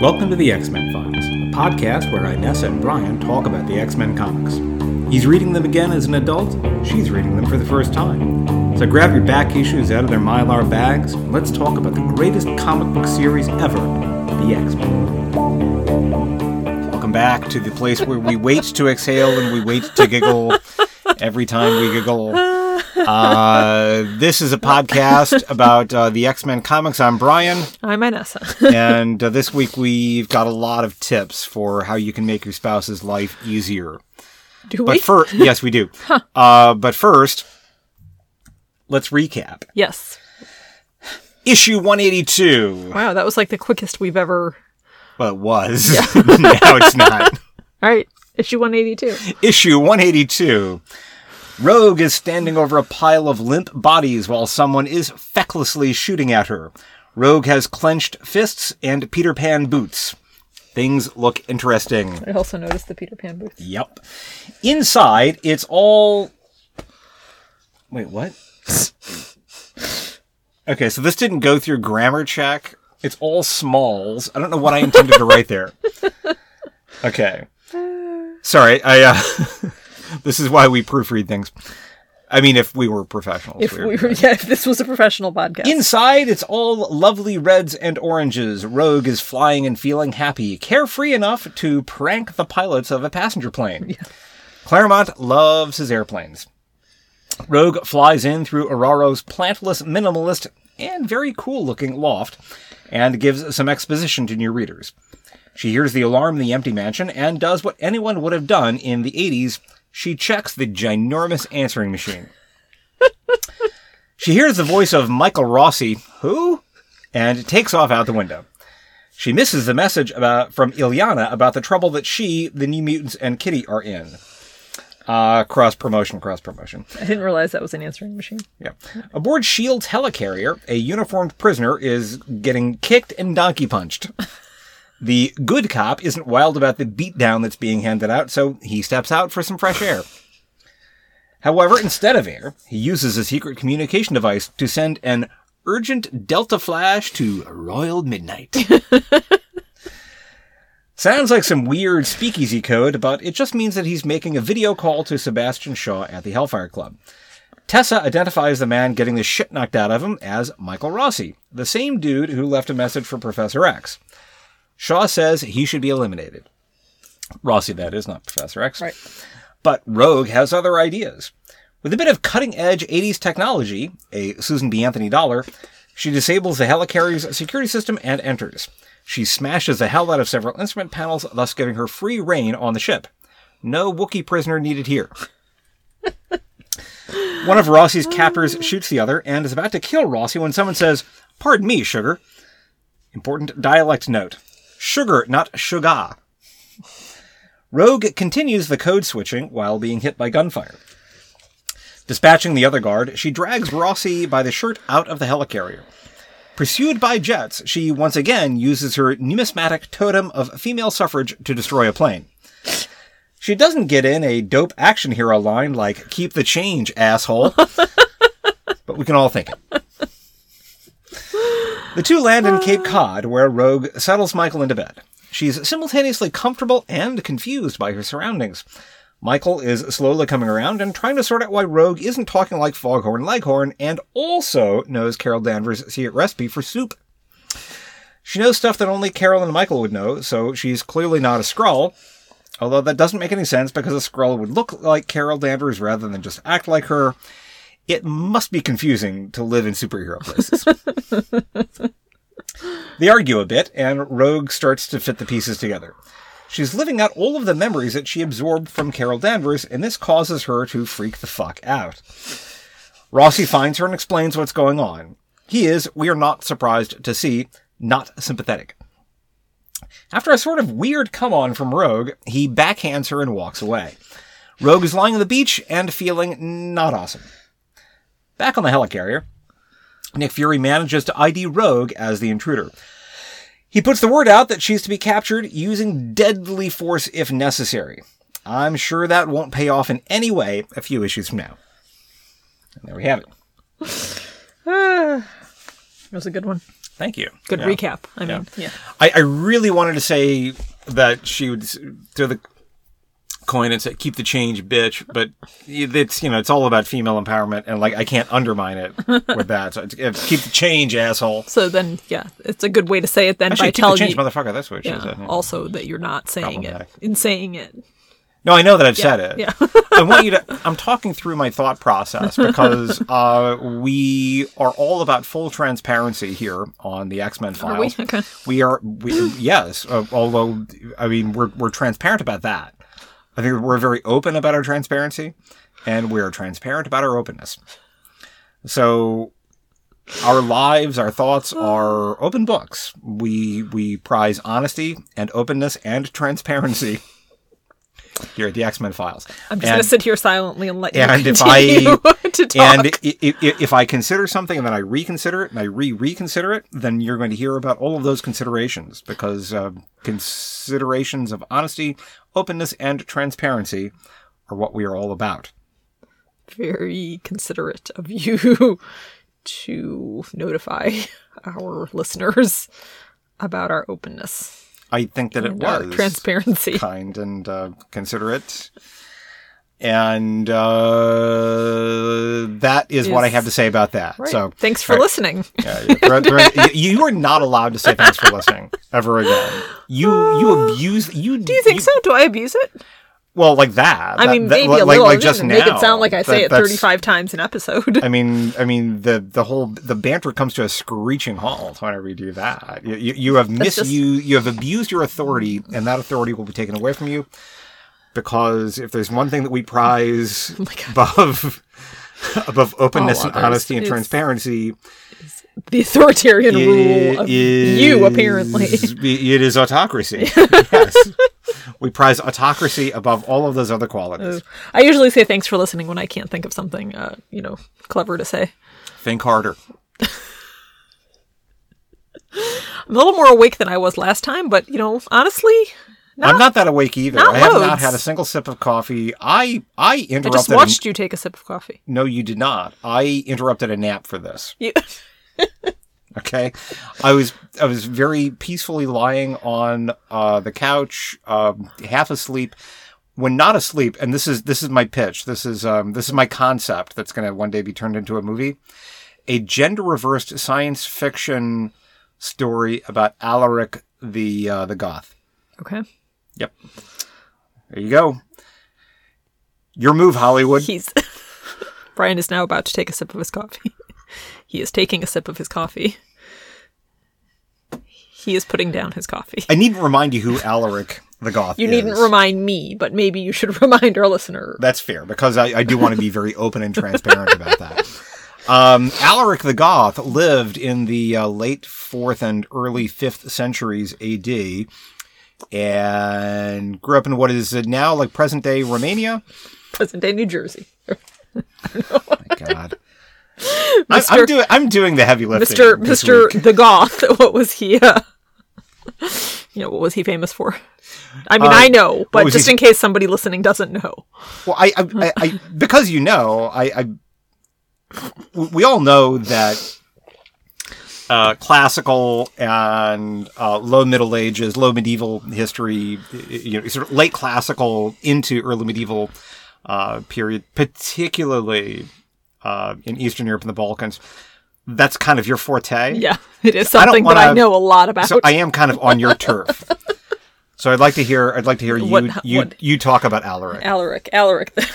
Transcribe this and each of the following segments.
Welcome to the X Men Files, a podcast where Inessa and Brian talk about the X Men comics. He's reading them again as an adult, she's reading them for the first time. So grab your back issues out of their mylar bags, and let's talk about the greatest comic book series ever the X Men. Welcome back to the place where we wait to exhale and we wait to giggle every time we giggle. Uh, this is a podcast about uh, the X Men comics. I'm Brian. I'm Inessa. and uh, this week we've got a lot of tips for how you can make your spouse's life easier. Do But we? first, yes, we do. Uh, but first, let's recap. yes. Issue 182. Wow, that was like the quickest we've ever. Well, it was. now it's not. All right, issue 182. Issue 182. Rogue is standing over a pile of limp bodies while someone is fecklessly shooting at her. Rogue has clenched fists and Peter Pan boots. Things look interesting. I also noticed the Peter Pan boots. Yep. Inside, it's all. Wait, what? okay, so this didn't go through grammar check. It's all smalls. I don't know what I intended to write there. Okay. Sorry, I. Uh, this is why we proofread things. I mean, if we were professionals. If we we were, yeah, if this was a professional podcast. Inside, it's all lovely reds and oranges. Rogue is flying and feeling happy, carefree enough to prank the pilots of a passenger plane. Claremont loves his airplanes. Rogue flies in through Ororo's plantless, minimalist, and very cool looking loft and gives some exposition to new readers. She hears the alarm in the empty mansion and does what anyone would have done in the 80s. She checks the ginormous answering machine. She hears the voice of Michael Rossi, who? And takes off out the window. She misses the message about from Illyana about the trouble that she, the New Mutants, and Kitty are in. Uh, cross promotion, cross promotion. I didn't realize that was an answering machine. Yeah. Aboard S.H.I.E.L.D.'s helicarrier, a uniformed prisoner is getting kicked and donkey punched. The good cop isn't wild about the beatdown that's being handed out, so he steps out for some fresh air. However, instead of air, he uses a secret communication device to send an urgent Delta flash to Royal Midnight. Sounds like some weird speakeasy code, but it just means that he's making a video call to Sebastian Shaw at the Hellfire Club. Tessa identifies the man getting the shit knocked out of him as Michael Rossi, the same dude who left a message for Professor X. Shaw says he should be eliminated. Rossi, that is, not Professor X. Right. But Rogue has other ideas. With a bit of cutting edge 80s technology, a Susan B. Anthony dollar, she disables the helicarrier's security system and enters. She smashes the hell out of several instrument panels, thus giving her free reign on the ship. No Wookiee prisoner needed here. One of Rossi's captors shoots the other and is about to kill Rossi when someone says, Pardon me, sugar. Important dialect note. Sugar, not sugar. Rogue continues the code switching while being hit by gunfire. Dispatching the other guard, she drags Rossi by the shirt out of the helicarrier. Pursued by jets, she once again uses her numismatic totem of female suffrage to destroy a plane. She doesn't get in a dope action hero line like, keep the change, asshole. but we can all think it. The two land in Cape ah. Cod, where Rogue settles Michael into bed. She's simultaneously comfortable and confused by her surroundings. Michael is slowly coming around and trying to sort out why Rogue isn't talking like Foghorn Leghorn and also knows Carol Danvers' secret recipe for soup. She knows stuff that only Carol and Michael would know, so she's clearly not a Skrull. Although that doesn't make any sense because a Skrull would look like Carol Danvers rather than just act like her. It must be confusing to live in superhero places. they argue a bit, and Rogue starts to fit the pieces together. She's living out all of the memories that she absorbed from Carol Danvers, and this causes her to freak the fuck out. Rossi finds her and explains what's going on. He is, we are not surprised to see, not sympathetic. After a sort of weird come on from Rogue, he backhands her and walks away. Rogue is lying on the beach and feeling not awesome. Back on the helicarrier, Nick Fury manages to ID Rogue as the intruder. He puts the word out that she's to be captured using deadly force if necessary. I'm sure that won't pay off in any way a few issues from now. And there we have it. Ah, that was a good one. Thank you. Good Yeah. recap. I mean, yeah. I, I really wanted to say that she would throw the coin and say "keep the change, bitch," but it's you know it's all about female empowerment, and like I can't undermine it with that. So it's, it's, keep the change, asshole. So then, yeah, it's a good way to say it then Actually, by keep the telling change, you. motherfucker. That's what she Yeah, said. yeah. Also, that you're not saying it in saying it. No, I know that I've said it. yeah. I want you to. I'm talking through my thought process because uh, we are all about full transparency here on the X Men files. Are we? Okay. We are. We, yes. Uh, although, I mean, we're we're transparent about that. I think we're very open about our transparency, and we're transparent about our openness. So, our lives, our thoughts are open books. We we prize honesty and openness and transparency here at the X Men Files. I'm just And- going to sit here silently and let you and if continue to talk. and i- i- i- if I consider something and then I reconsider it and I re-reconsider it, then you're going to hear about all of those considerations because uh, considerations of honesty, openness, and transparency are what we are all about. Very considerate of you to notify our listeners about our openness I think that it was transparency. kind and uh, considerate. And uh, that is what I have to say about that. Right. So Thanks for right. listening. Yeah, yeah. They're- they're- you are not allowed to say thanks for listening ever again. You you abuse you. Do you think so? Do I abuse it? Well, like that. I mean, that- maybe like, a little. Like just didn't now. make it sound like I say That- it 35 times an episode. I mean, I mean the the whole the banter comes to a screeching halt whenever you do that. You, you, you have mis just- you you have abused your authority, and that authority will be taken away from you. Because if there's one thing that we prize Oh above above openness and honesty and is- transparency, the authoritarian it rule of you, apparently. It is autocracy. yes. We prize autocracy above all of those other qualities. I usually say thanks for listening when I can't think of something, uh, you know, clever to say. Think harder. I'm a little more awake than I was last time, but you know, honestly, not, I'm not that awake either. I have not had a single sip of coffee. I I interrupted. I just watched you take a sip of coffee. no, you did not. I interrupted a nap for this. You, Okay, I was I was very peacefully lying on uh, the couch, um, half asleep. When not asleep, and this is this is my pitch. This is um, this is my concept that's going to one day be turned into a movie. A gender reversed science fiction story about Alaric the uh, the Goth. okay. Yep. There you go. Your move, Hollywood. He's Brian is now about to take a sip of his coffee. He is taking a sip of his coffee. He is putting down his coffee. I needn't remind you who Alaric the Goth You is. needn't remind me, but maybe you should remind our listener. That's fair because I, I do want to be very open and transparent about that. Um, Alaric the Goth lived in the uh, late fourth and early fifth centuries AD, and grew up in what is now like present day Romania. Present day New Jersey. oh My God, I'm, I'm doing I'm doing the heavy lifting, Mr. Mr. week. the Goth. What was he? Uh, you know, what was he famous for? I mean, I know, but just he- in case somebody listening doesn't know. Well, I, I, I, I because you know, I, I, we all know that uh, classical and uh, low Middle Ages, low medieval history, you know, sort of late classical into early medieval uh, period, particularly uh, in Eastern Europe and the Balkans. That's kind of your forte. Yeah, it is I don't something that I know a lot about. So I am kind of on your turf. So I'd like to hear. I'd like to hear you. What- you what- you talk about Alaric, Alaric, Alaric, the,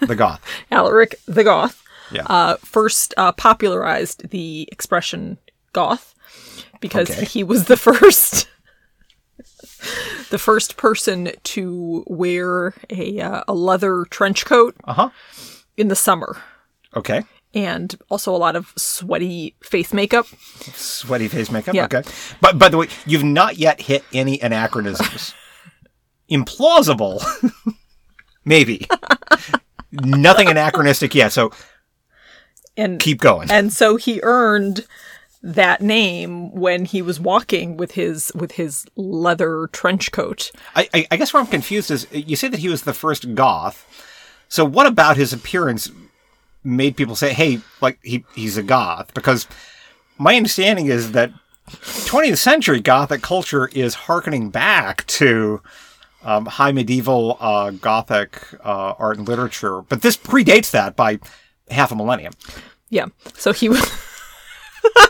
the Goth. Alaric the Goth, Yeah. uh, first uh, popularized the expression goth because Okay. he was the first. The first person to wear a uh, a leather trench coat Uh huh. in the summer, Okay. and also a lot of sweaty face makeup. Sweaty face makeup. Yeah. Okay. But by the way, you've not yet hit any anachronisms. Implausible. Maybe. Nothing anachronistic yet. So And keep going. and so he earned that name when he was walking with his with his leather trench coat. I, I, I guess where I'm confused is you say that he was the first goth. So what about his appearance made people say, "Hey, like he he's a goth"? Because my understanding is that 20th century Gothic culture is harkening back to um, high medieval uh, Gothic uh, art and literature, but this predates that by half a millennium. Yeah. So he was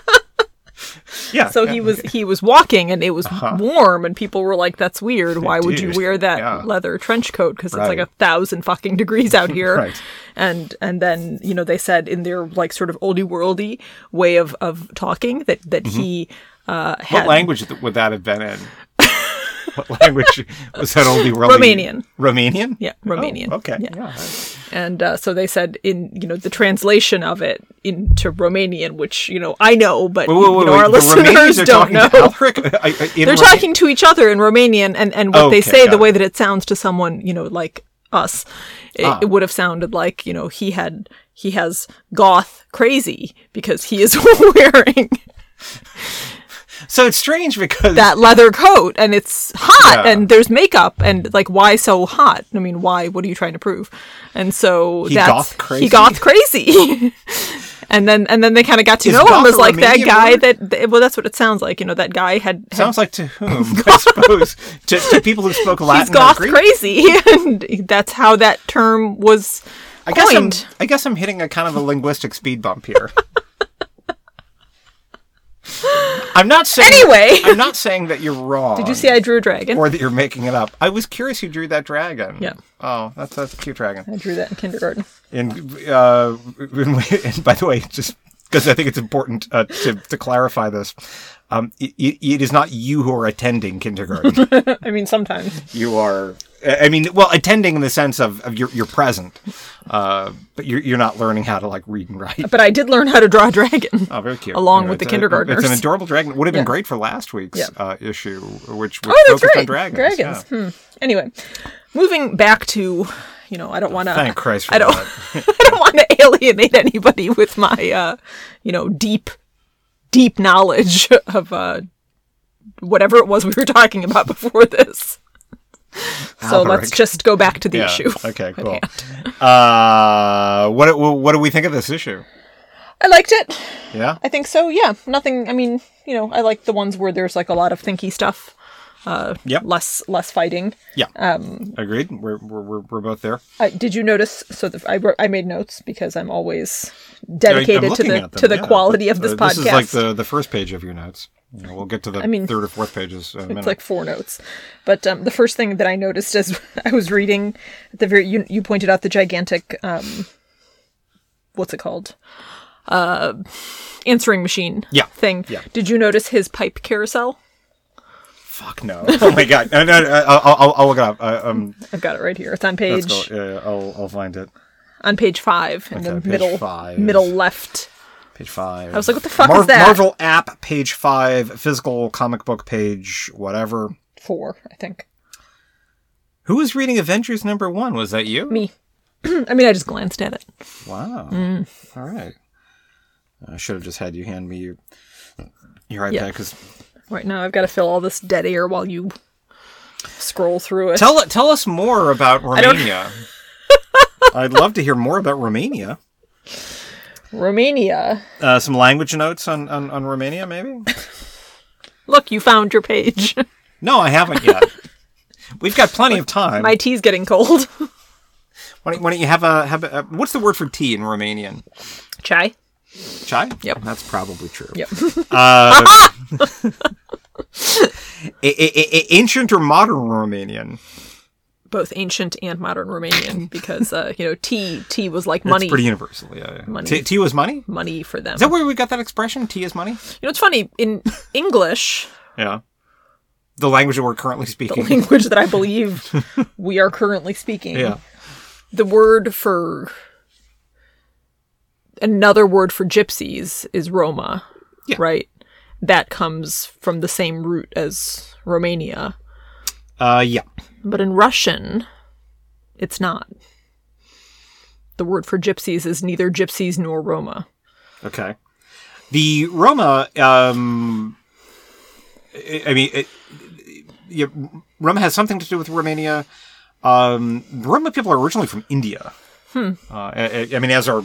Yeah. so yeah. he was he was walking and it was warm and people were like that's weird. Why would you wear that yeah. leather trench coat cuz it's like a thousand fucking degrees out here. Right. And and then, you know, they said in their like sort of oldie worldy way of of talking that that he uh had Mm-hmm. What language would that have been in? What language was that only Romanian. Romanian? Yeah, Romanian. Oh, okay. Yeah. Yeah. And uh, so they said in you know the translation of it into Romanian, which you know I know, but Wait, wait, wait, you know, our listeners don't talking know. I- I- They're talking to each other in Romanian, and and what they say, the way that it sounds to someone you know like us, it, Ah. it would have sounded like you know he had he has goth crazy because he is wearing So it's strange because that leather coat and it's hot Yeah. and there's makeup and like why so hot? I mean, why? What are you trying to prove? And so He that's goth crazy? he goth crazy. and then and then they kind of got to Is know him as like that guy word? that well that's what it sounds like. You know that guy had, had sounds like to whom? I suppose to, to people who spoke Latin. he's goth crazy and that's how that term was I guess I'm, coined. I guess I'm hitting a kind of a linguistic speed bump here. I'm not saying. Anyway. I'm not saying that you're wrong. Did you see I drew a dragon? or that you're making it up? I was curious who drew that dragon. Yeah. Oh, that's that's a cute dragon. I drew that in kindergarten. And uh, and by the way, just because I think it's important uh, to to clarify this, um, it, it is not you who are attending kindergarten. I mean, sometimes. you are. I mean, well, attending in the sense of, of you're, you're present, uh, but you're, you're not learning how to like read and write. But I did learn how to draw a dragon. Oh, very cute. Along Yeah, with the a- kindergartners. It's an adorable dragon. Would have been Yeah. great for last week's Yeah. uh, issue, which, which Oh, focused right. on dragons. Dragons. yeah. Hmm. Anyway, moving back to, you know, I don't want to. Thank Christ for I don't. that. I don't want to alienate anybody with my, uh, you know, deep, deep knowledge of uh, whatever it was we were talking about before this. So let's just go back to the Yeah. issue. Okay, cool. Uh, what what do we think of this issue? I liked it. Yeah. I think so. Yeah. Nothing. I mean, you know, I like the ones where there's like a lot of thinky stuff. Uh, Yep. Less less fighting. Yeah. Um. Agreed. We're we're we're, we're both there. Uh, did you notice? So the, I wrote, I made notes because I'm always dedicated I'm to the to the yeah. quality of this Uh, podcast. This is like the the first page of your notes. You know, we'll get to the I mean, third or fourth pages. In a minute. It's like four notes. But um, the first thing that I noticed as I was reading at the very you, you pointed out the gigantic um, what's it called? Uh, answering machine Yeah. thing. Yeah. Did you notice his pipe carousel? Fuck no! Oh my god! No, no, no, I'll, I'll, I'll look it up. Uh, um, I've got it right here. It's on page go. Yeah, yeah, I'll, I'll find it. on page five in Okay, the middle five. middle left. Page five. I was like, what the fuck is that? Marvel app, page five. Physical comic book page, whatever. Four, I think. Who was reading Avengers number one? Was that you? Me. I mean, I just glanced at it. Wow. Mm. All right. I should have just had you hand me your your iPad Yeah. because Right now, I've got to fill all this dead air while you scroll through it. tell tell us more about Romania. I'd love to hear more about Romania. Romania. Uh, some language notes on, on, on Romania, maybe? Look, you found your page. No, I haven't yet. We've got plenty of time. My tea's getting cold. Why, don't, why don't you have a have a, what's the word for tea in Romanian? Chai. Chai? Yep. That's probably true. Yep. Uh, a- a- a- ancient or modern Romanian? Both ancient and modern Romanian, because uh, you know, tea tea was like That's money, pretty universal. Yeah. yeah. Money. Tea, tea was money. money for them. Is that where we got that expression? Tea is money. you know, it's funny in English, Yeah. The language that we're currently speaking. the speaking. language that I believe we are currently speaking. yeah. The word for another word for gypsies is Roma. Yeah. Right. That comes from the same root as Romania. Uh, yeah. But in Russian, it's not. The word for gypsies is neither gypsies nor Roma. Okay. The Roma, um, I mean, it, yeah, Roma has something to do with Romania. Um, Roma people are originally from India. Uh, I, I mean, as are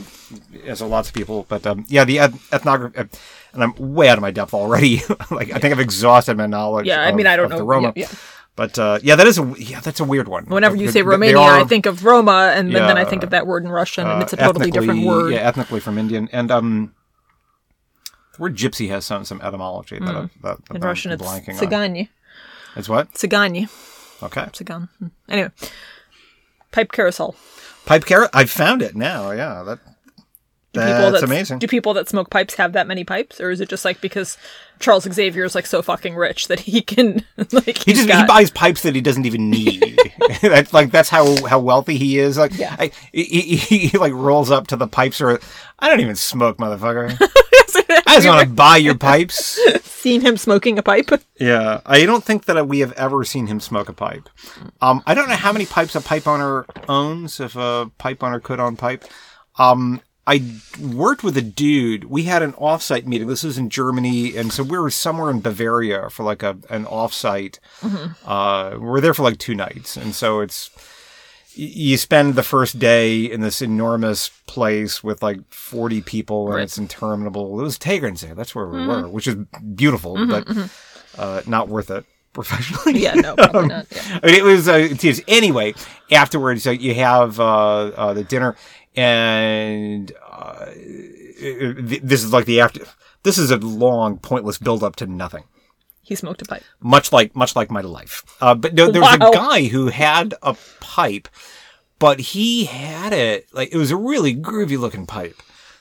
as are lots of people, but um, yeah, the eth- ethnography, and I'm way out of my depth already. like I think I've exhausted my knowledge. Yeah, I mean, I don't know. the Roma. Yeah, yeah. But uh, yeah, that is a yeah, that's a weird one. Whenever you Uh, say they- they Romania, are, I think of Roma, and then, then I Yeah. think of that word in Russian, and uh, it's a totally different ethnically- word. Yeah, ethnically from Indian, and um, the word gypsy has some some etymology that, I- that, that Hmm. in I'm Russian, it's blanking on. цыгане. It's what? Цыгане. Okay. Циgan. Hmm. Anyway, pipe carousel. Pipe carrot. I found it now. Yeah, that Do people that's that amazing. Do people that smoke pipes have that many pipes, or is it just like because Charles Xavier is like so fucking rich that he can like He just got, he buys pipes that he doesn't even need. that's like that's how how wealthy he is. Like Yeah. I, he, he, he like rolls up to the pipes or I don't even smoke, motherfucker. I just want to buy your pipes. seen him smoking a pipe. Yeah, I don't think that we have ever seen him smoke a pipe. Um, I don't know how many pipes a pipe owner owns. If a pipe owner could own pipe, um, I worked with a dude. We had an offsite meeting. This was in Germany, and so we were somewhere in Bavaria for like a an offsite. Uh, we were there for like two nights, and so it's you spend the first day in this enormous place with like 40 people and Right. it's interminable. It was Tegernsee. That's where we were, which is beautiful, but uh, not worth it professionally. yeah, no, probably not. Yeah. I mean, it was uh. Anyway, afterwards, so you have uh, uh, the dinner, and uh, this is like the after. This is a long, pointless build up to nothing He smoked a pipe. much like much like my life. Uh, but no, there was Wow. a guy who had a pipe, but he had it like it was a really groovy looking pipe.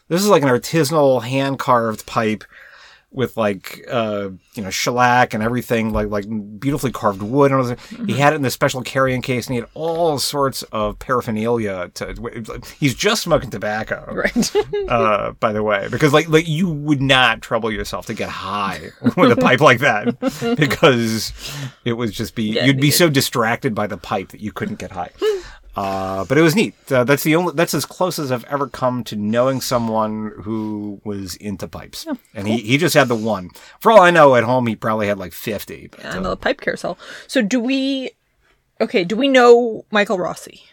This is like an artisanal hand carved pipe with like uh you know shellac and everything like like beautifully carved wood and all this. he had it in this special carrying case and he had all sorts of paraphernalia to he's just smoking tobacco Right. uh, by the way, because like like you would not trouble yourself to get high with a pipe like that because it would just be Yeah, you'd be so distracted by the pipe that you couldn't get high. Uh, but it was neat. Uh, that's the only that's as close as I've ever come to knowing someone who was into pipes, and he, he just had the one. For all I know, at home he probably had like fifty. But, and uh, the pipe carousel. So do we? Okay, do we know Michael Rossi?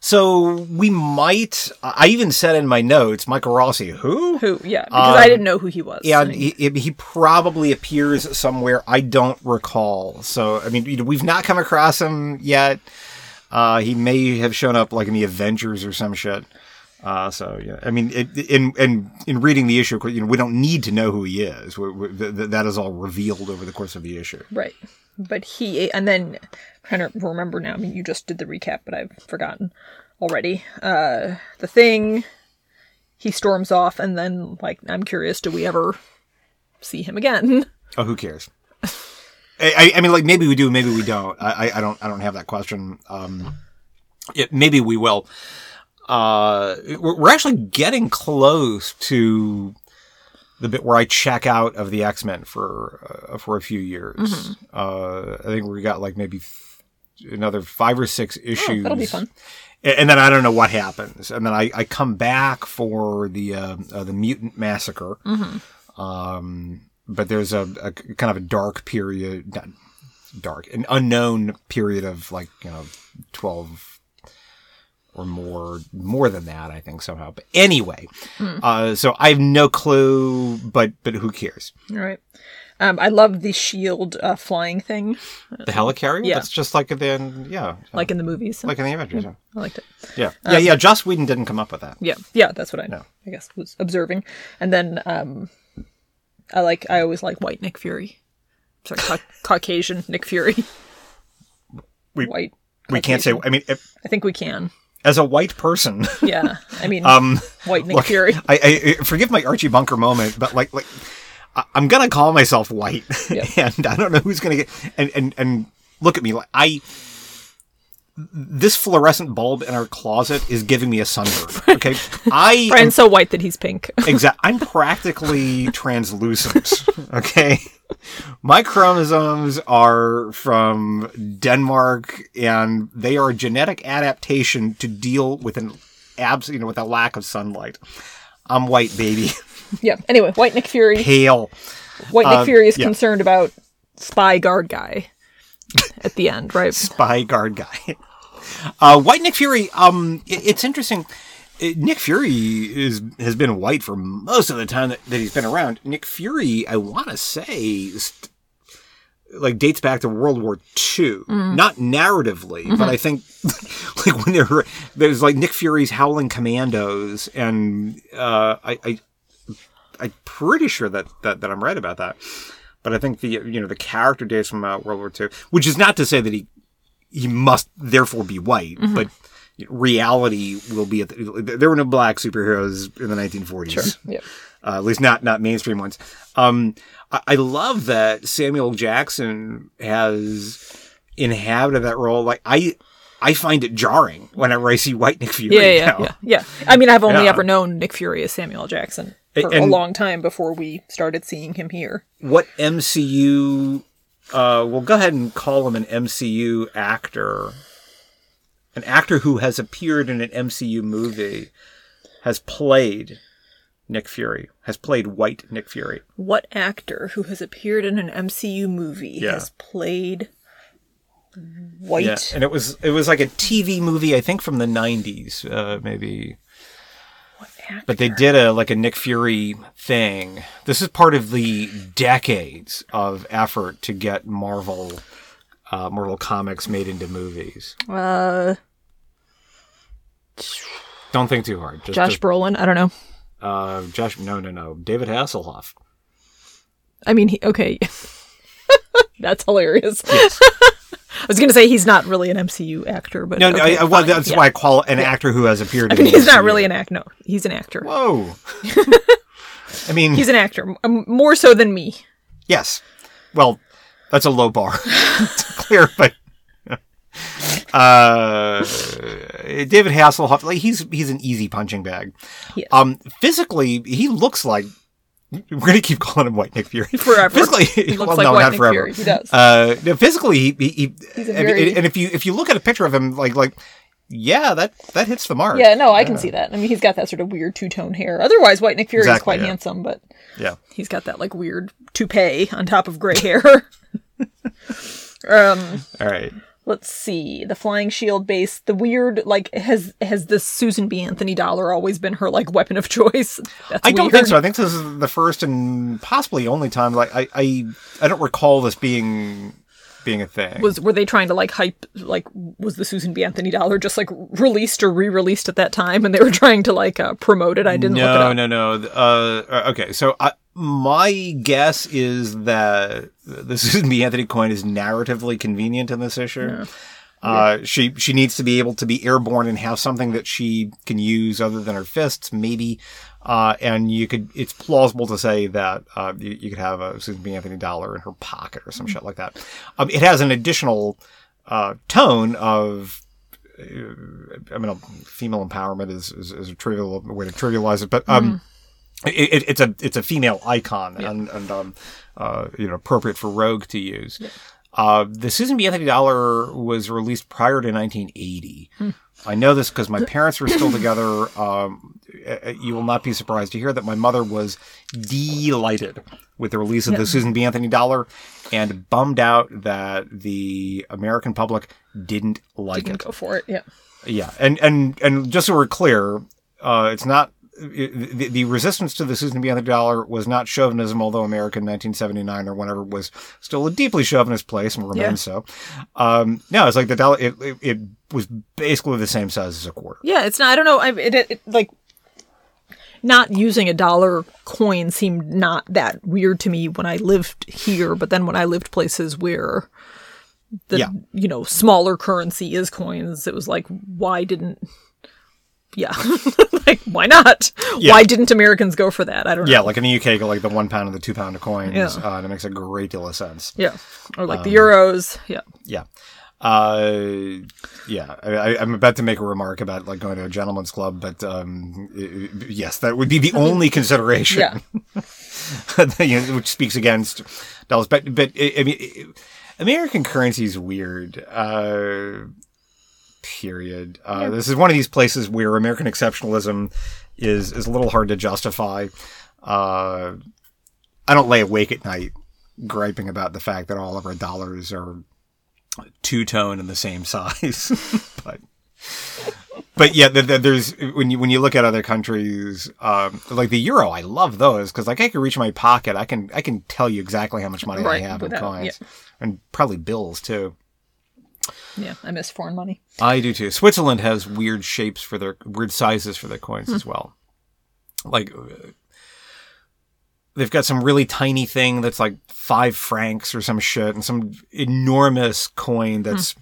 so we might. I even said in my notes, Michael Rossi, who? Who? Yeah, because I didn't know who he was. Um, Yeah, I and mean, he, he probably appears somewhere. I don't recall. So, I mean, we've not come across him yet. Uh, he may have shown up like in the Avengers or some shit. Uh, so yeah, I mean, it, in in in reading the issue, you know, we don't need to know who he is. We, we, th- th- that is all revealed over the course of the issue. right. But he and then I'm trying to remember now. I mean, you just did the recap, but I've forgotten already. Uh, the thing. He storms off, and then like I'm curious, do we ever see him again? Oh, who cares? I, I mean, like maybe we do, maybe we don't. I, I- don't, I don't have that question. Um, it, maybe we will. Uh, we're, we're actually getting close to the bit where I check out of the X Men for uh, for a few years. Uh, I think we got like maybe f- another five or six issues. Oh, that'll be fun. And then I don't know what happens, and then I, I come back for the uh, uh, the mutant massacre. Um, but there's a, a kind of a dark period, not dark, an unknown period of like you know twelve or more, more than that, I think somehow. But anyway, uh, so I have no clue, but but who cares? All right. Um, I love the shield uh, flying thing, The helicarrier? Yeah. That's just like then, yeah, like in the movies. like in the Avengers. Yeah, I liked it. yeah, yeah. yeah Joss Whedon didn't come up with that. Yeah, yeah, that's what I No. I guess was observing. And then um I like I always like white Nick Fury. Sorry, ca- Caucasian Nick Fury. We- white. We can't say. I mean, if, I think we can. as a white person, Yeah. I mean, um, white Nick look, Fury. I, I forgive my Archie Bunker moment, but like like I- I'm gonna call myself white, Yeah. and I don't know who's gonna get and and and look at me like I. This fluorescent bulb in our closet is giving me a sunburn. Okay, I am Brian's so white that he's pink. exactly, I'm practically translucent. Okay, my chromosomes are from Denmark, and they are a genetic adaptation to deal with an abs, you know, with a lack of sunlight. I'm white, baby, yeah. Anyway, white Nick Fury. pale. White Nick uh, Fury is yeah. concerned about spy guard guy at the end, right? spy guard guy. Uh, White Nick Fury. Um, it- it's interesting. it- Nick Fury is has been white for most of the time that, that he's been around. Nick Fury, I want to say, st- like dates back to World War II, not narratively, but I think like when there were there's like Nick Fury's Howling Commandos, and uh, I, I I'm pretty sure that, that that I'm right about that. But I think the you know the character dates from uh, World War II, which is not to say that he he must therefore be white, but reality will be at the, there were no black superheroes in the 1940s. Yep. Uh, at least not not mainstream ones. Um, I, I love that Samuel Jackson has inhabited that role. Like I, I find it jarring whenever I see white Nick Fury. Yeah, yeah, now. yeah, yeah. I mean, I've only Yeah. ever known Nick Fury as Samuel Jackson for a long time before we started seeing him here. What MCU? Uh, we'll go ahead and call him an MCU actor. An actor who has appeared in an MCU movie has played Nick Fury. Has played white Nick Fury. What actor who has appeared in an MCU movie Yeah. has played white? Yeah, and it was it was like a TV movie, I think from the '90s, uh, maybe. But they did a like a Nick Fury thing. This is part of the decades of effort to get Marvel, uh, Marvel comics made into movies. Uh, Don't think too hard. Just, Josh just, Brolin. I don't know. uh, Josh. No, no, no. David Hasselhoff. I mean, he, okay. That's hilarious. I was going to say he's not really an MCU actor, but No, no. I, well, that's yeah. why I call an actor who has appeared. I in mean, he's not really an act. No, he's an actor. Whoa. I mean, He's an actor, more so than me. Yes. Well, that's a low bar. it's clear, but uh, David Hasselhoff, like he's he's an easy punching bag. Um, physically, he looks like we're gonna keep calling him White Nick Fury Forever. Physically, He looks well, like no, White not Nick forever. Fury. He does. Uh, no, physically, he, he, he He's a and- very- and if you if you look at a picture of him, like like yeah, that that hits the mark. Yeah, no, I can see that. I mean, he's got that sort of weird two tone hair. Otherwise, White Nick Fury is quite yeah. handsome, but yeah. he's got that like weird toupee on top of gray hair. um, All right. Let's see. The Flying Shield base, the weird like has has this Susan B. Anthony dollar always been her like weapon of choice? That's I don't think so. I think this is the first and possibly only time. Like I, I, I don't recall this being being a thing. Was were they trying to like hype like was the Susan B. Anthony dollar just like released or re-released at that time and they were trying to like uh, promote it? I didn't look it no, up. no, no. Uh, okay, so I, my guess is that the Susan B. Anthony coin is narratively convenient in this issue. Uh, she she needs to be able to be airborne and have something that she can use other than her fists, maybe. Uh, and you could, it's plausible to say that, uh, you, you could have a Susan B. Anthony dollar in her pocket or some shit like that. Um, it has an additional, uh, tone of, uh, I mean, female empowerment is, is, is a trivial way to trivialize it, but, um, it, it, it's a it's a female icon and and um, uh, you know appropriate for Rogue to use. Uh, the Susan B. Anthony dollar was released prior to 1980. I know this because my parents were still together. Um, you will not be surprised to hear that my mother was delighted with the release of the Susan B. Anthony dollar and bummed out that the American public didn't like Didn't it. go for it. Yeah. Yeah, and and and just so we're clear, uh, it's not the, the resistance to the Susan B. Anthony dollar was not chauvinism, although America in 1979 or whenever was still a deeply chauvinist place and remains so. Um, no, it's like the dollar. It, it, it was basically the same size as a quarter. Yeah, it's not. I don't know. I it, it, it like not using a dollar coin seemed not that weird to me when I lived here, but then when I lived places where the Yeah. you know smaller currency is coins, it was like why didn't yeah like why not Yeah. why didn't americans go for that i don't know Yeah, like in the UK, go like the one pound and the two pound of coins. Yeah. Uh, that makes a great deal of sense. yeah or like Um, the euros yeah Yeah. Uh, yeah, I, I'm about to make a remark about like going to a gentleman's club, but um, i- i- yes, that would be the only consideration. yeah you know, which speaks against dollars. But but I I mean, American currency is weird. Uh, period. Uh, This is one of these places where American exceptionalism is is a little hard to justify. Uh, I don't lay awake at night griping about the fact that all of our dollars are two tone and the same size, but. but yeah, the, the, there's when you when you look at other countries, um, like the euro, I love those because like I can reach my pocket, I can I can tell you exactly how much money Right, I have in coins, and probably bills too. Yeah, I miss foreign money. I do too. Switzerland has weird shapes for their weird sizes for their coins Hmm. as well. Like uh, they've got some really tiny thing that's like five francs or some shit, and some enormous coin that's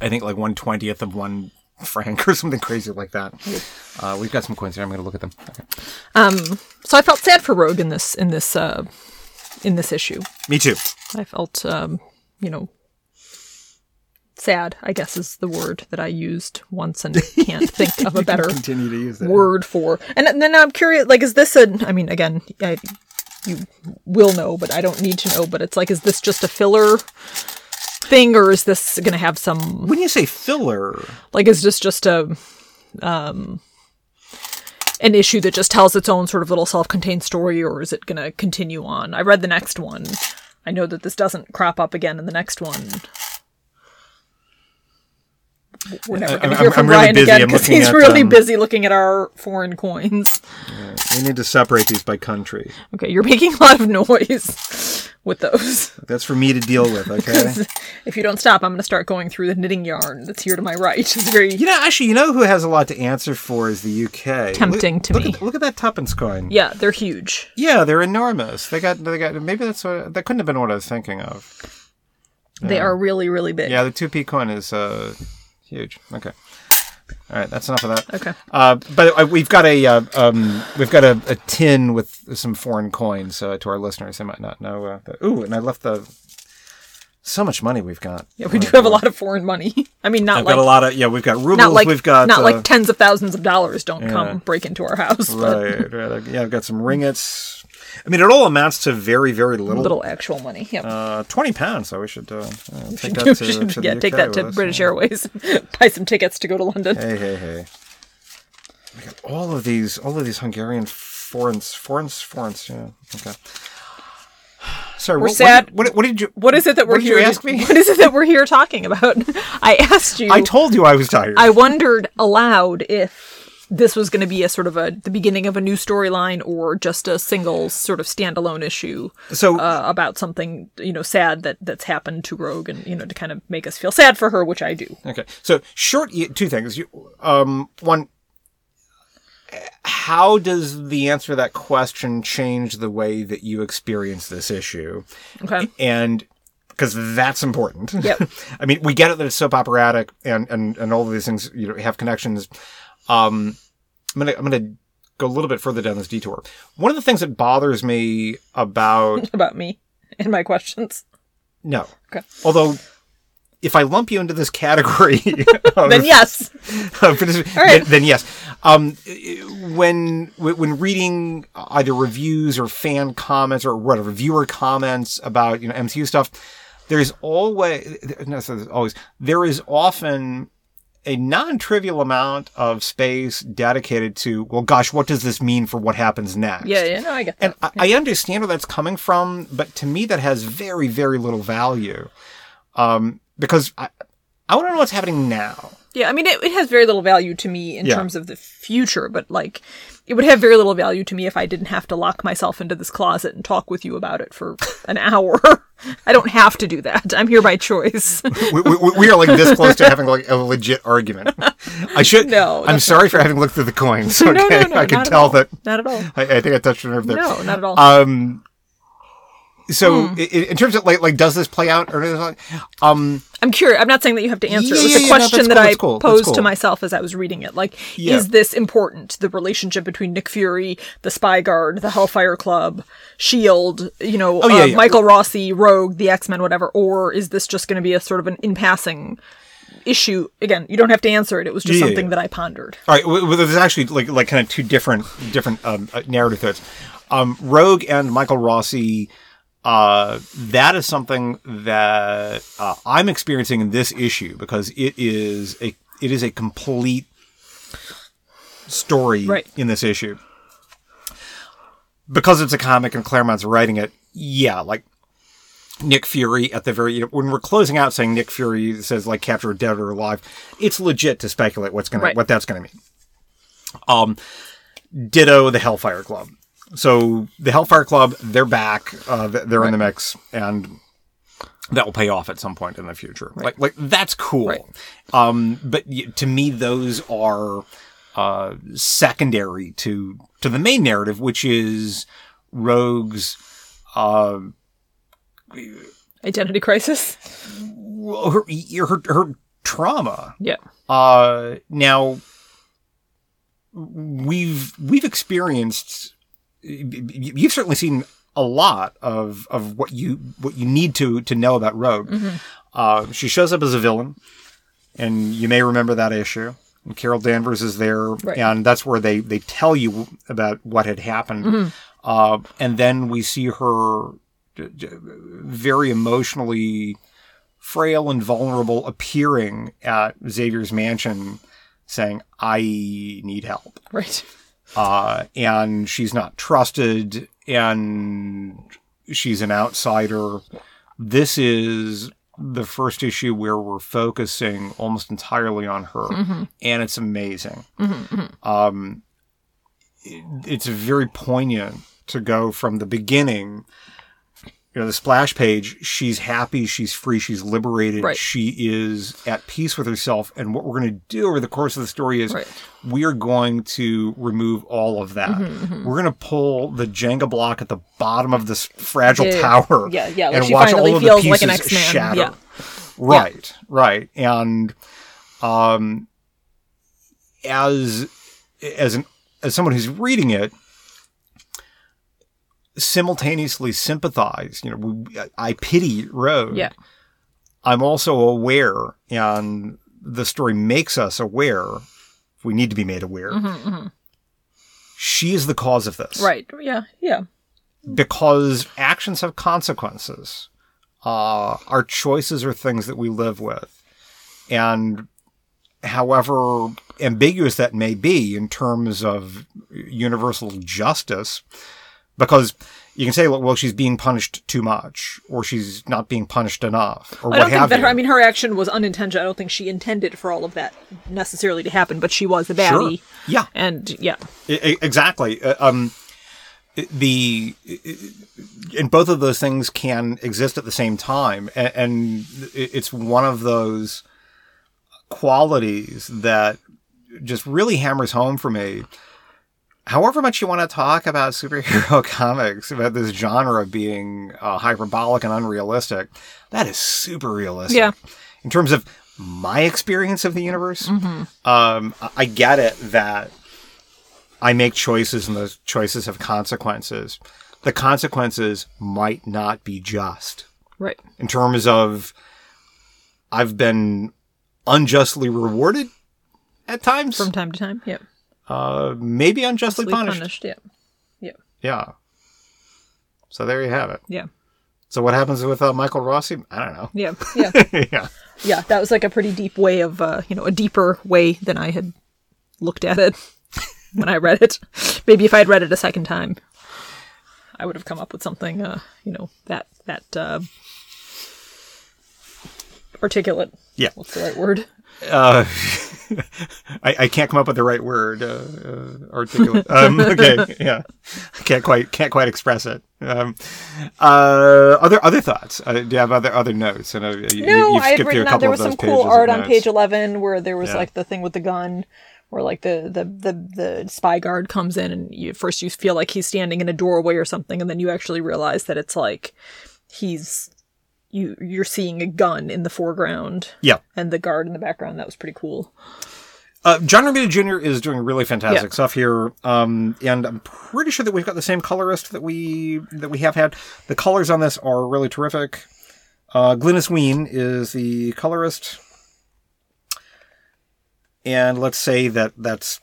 I think like one twentieth of one franc or something crazy like that. Uh, we've got some coins here. I'm going to look at them. Okay. So I felt sad for Rogue in this in this uh, in this issue. Me too. I felt, um, you know, sad. I guess is the word that I used once and can't think of a better Continue to use that. word for. And then I'm curious, like, is this a? I mean, again, I, you will know, but I don't need to know. But it's like, is this just a filler thing, or is this going to have some? When you say filler, Like, is this just a? Um, an issue that just tells its own sort of little self-contained story, or is it going to continue on? I read the next one. I know that this doesn't crop up again in the next one. We're never going to I'm- hear I'm from really Brian busy. again because he's at, really um, busy looking at our foreign coins. we need to separate these by country. Okay, you're making a lot of noise with those. That's for me to deal with. Okay. If you don't stop, I'm going to start going through the knitting yarn that's here to my right. It's very You know, actually, you know who has a lot to answer for is the UK. Tempting look, to look me. At, look at that tuppence coin. yeah, they're huge. Yeah, they're enormous. They got, they got. Maybe that's what. That couldn't have been what I was thinking of. They are really, really big. Yeah, the two p coin is uh, huge. Okay. All right, that's enough of that. Okay. Uh, but uh, we've got a uh, um, we've got a, a tin with some foreign coins uh, to our listeners. They might not know. Uh. Ooh, and I left the. So much money we've got. Yeah, we do have a lot of foreign money. I mean, not I've like got a lot of yeah. We've got rubles. not like we've got not uh, like tens of thousands of dollars don't yeah. come break into our house, but right, right. Yeah, I've got some ringgits. I mean, it all amounts to very, very little. little actual money. Yeah. Uh, twenty pounds. So we should uh, take that to, should- to yeah, take that to with us. British Airways. Buy some tickets to go to London. Hey, hey, hey. We got all of these, all of these Hungarian forints, forints, forints. Yeah. Okay. Sorry, We're what, sad. What, what, did you? What is it that we're What did here? you ask me? What is it that we're here talking about? I asked you. I told you I was tired. I wondered aloud if this was going to be a sort of a the beginning of a new storyline or just a single sort of standalone issue so uh, about something you know sad that that's happened to Rogue and you know to kind of make us feel sad for her, which I do. Okay. So short, two things. You, um, one, how does the answer to that question change the way that you experience this issue? Okay. And because that's important. Yep. I mean, we get it that it's soap operatic and, and, and all of these things, you know, have connections. Um, I'm gonna, I'm gonna go a little bit further down this detour. One of the things that bothers me about, About me and my questions. no. Okay. Although, if I lump you into this category, of, Then yes. Right. then, then yes. Um, when when reading either reviews or fan comments or whatever viewer comments about you know MCU stuff, there's always no, so there's always there is often a non-trivial amount of space dedicated to well, gosh, what does this mean for what happens next? Yeah, yeah, no, I get that. And I, I understand where that's coming from, but to me, that has very, very little value. Um, because I, I want to know what's happening now. Yeah, I mean, it, it has very little value to me in Yeah. terms of the future, but like, it would have very little value to me if I didn't have to lock myself into this closet and talk with you about it for an hour. I don't have to do that. I'm here by choice. we, we, we are like this close to having like a legit argument. I should. No, I'm sorry for having looked through the coins. Okay, no, no, no, I can tell that. Not at all. I, I think I touched a nerve there. No, not at all. Um. So, Hmm. i i- in terms of like, like, does this play out or? Um. I'm curious. I'm not saying that you have to answer. Yeah, it was yeah, a yeah, no, question that cool, I cool, posed cool. to myself as I was reading it. Like, is this important? The relationship between Nick Fury, the Spy Guard, the Hellfire Club, Shield, you know, Oh, uh. Michael Rossi, Rogue, the X Men, whatever, or is this just going to be a sort of an in passing issue? Again, you don't have to answer it. It was just something that I pondered. All right. Well, there's actually like like kind of two different different um, uh, narrative threads. Um, Rogue and Michael Rossi. Uh, that is something that uh, I'm experiencing in this issue because it is a it is a complete story Right. in this issue. Because it's a comic and Claremont's writing it, yeah, like Nick Fury at the very you know, when we're closing out saying Nick Fury says like capture dead or alive, it's legit to speculate what's gonna Right. what that's gonna mean. Um, ditto the Hellfire Club. So the Hellfire Club, they're back. Uh, they're in the mix, and that will pay off at some point in the future. Like, like that's cool. Right. Um, but to me, those are uh, secondary to to the main narrative, which is Rogue's uh, Identity crisis. her, her her trauma. Yeah. Uh, now we've we've experienced. You've certainly seen a lot of of what you what you need to to know about Rogue. Uh, she shows up as a villain, and you may remember that issue. And Carol Danvers is there, Right. and that's where they they tell you about what had happened. Uh, and then we see her very emotionally frail and vulnerable appearing at Xavier's mansion saying, I need help. Right. Uh, and she's not trusted and she's an outsider. This is the first issue where we're focusing almost entirely on her and it's amazing. Um, it- it's very poignant to go from the beginning you know, the splash page, she's happy, she's free, she's liberated, Right. she is at peace with herself. And what we're going to do over the course of the story is Right. we are going to remove all of that. Mm-hmm, We're going to pull the Jenga block at the bottom of this fragile Yeah, tower. yeah, yeah, like and watch all of the like an pieces X-Man, shatter. yeah. Right, right. And um, as as an as someone who's reading it, simultaneously sympathize. You know, we, I pity Rogue. Yeah. I'm also aware, and the story makes us aware. We need to be made aware. She is the cause of this, Right. Yeah. Yeah. Because actions have consequences. Uh, our choices are things that we live with, and however ambiguous that may be in terms of universal justice, because you can say, well, she's being punished too much, or she's not being punished enough, or I what don't think have that you. her, I mean, her action was unintentional. I don't think she intended for all of that necessarily to happen, but she was the Sure. baddie. Yeah, And yeah. I- I- exactly. Uh, Um, the and both of those things can exist at the same time, and, and it's one of those qualities that just really hammers home for me. However much you want to talk about superhero comics, about this genre being uh, hyperbolic and unrealistic, that is super realistic. Yeah. In terms of my experience of the universe, um, I- get it that I make choices and those choices have consequences. The consequences might not be just Right. in terms of I've been unjustly rewarded at times, From time to time. Yeah. Uh, maybe unjustly Justly punished. Yeah. Yeah. Yeah. So there you have it. Yeah. So what happens with uh, Michael Rossi? I don't know. Yeah. Yeah. yeah. yeah. That was like a pretty deep way of, uh, you know, a deeper way than I had looked at it when I read it. Maybe if I had read it a second time, I would have come up with something, uh, you know, that, that, uh, articulate. Yeah. What's the right word? Uh, I, I can't come up with the right word. Uh, uh, articulate. Um, okay, yeah, can't quite can't quite express it. Um, uh, other other thoughts? Uh, do you have other other notes? And uh, you, No, you've I had skipped through a written out there was some cool art on page eleven where there was Yeah. like the thing with the gun, where like the the the the spy guard comes in and you first you feel like he's standing in a doorway or something, and then you actually realize that it's like he's you you're seeing a gun in the foreground Yeah, and the guard in the background. That was pretty cool. uh, John Romita Jr. is doing really fantastic Yeah. stuff here, um, and I'm pretty sure that we've got the same colorist that we that we have had. The colors on this are really terrific. Uh, Glynis Wein is the colorist, and let's say that that's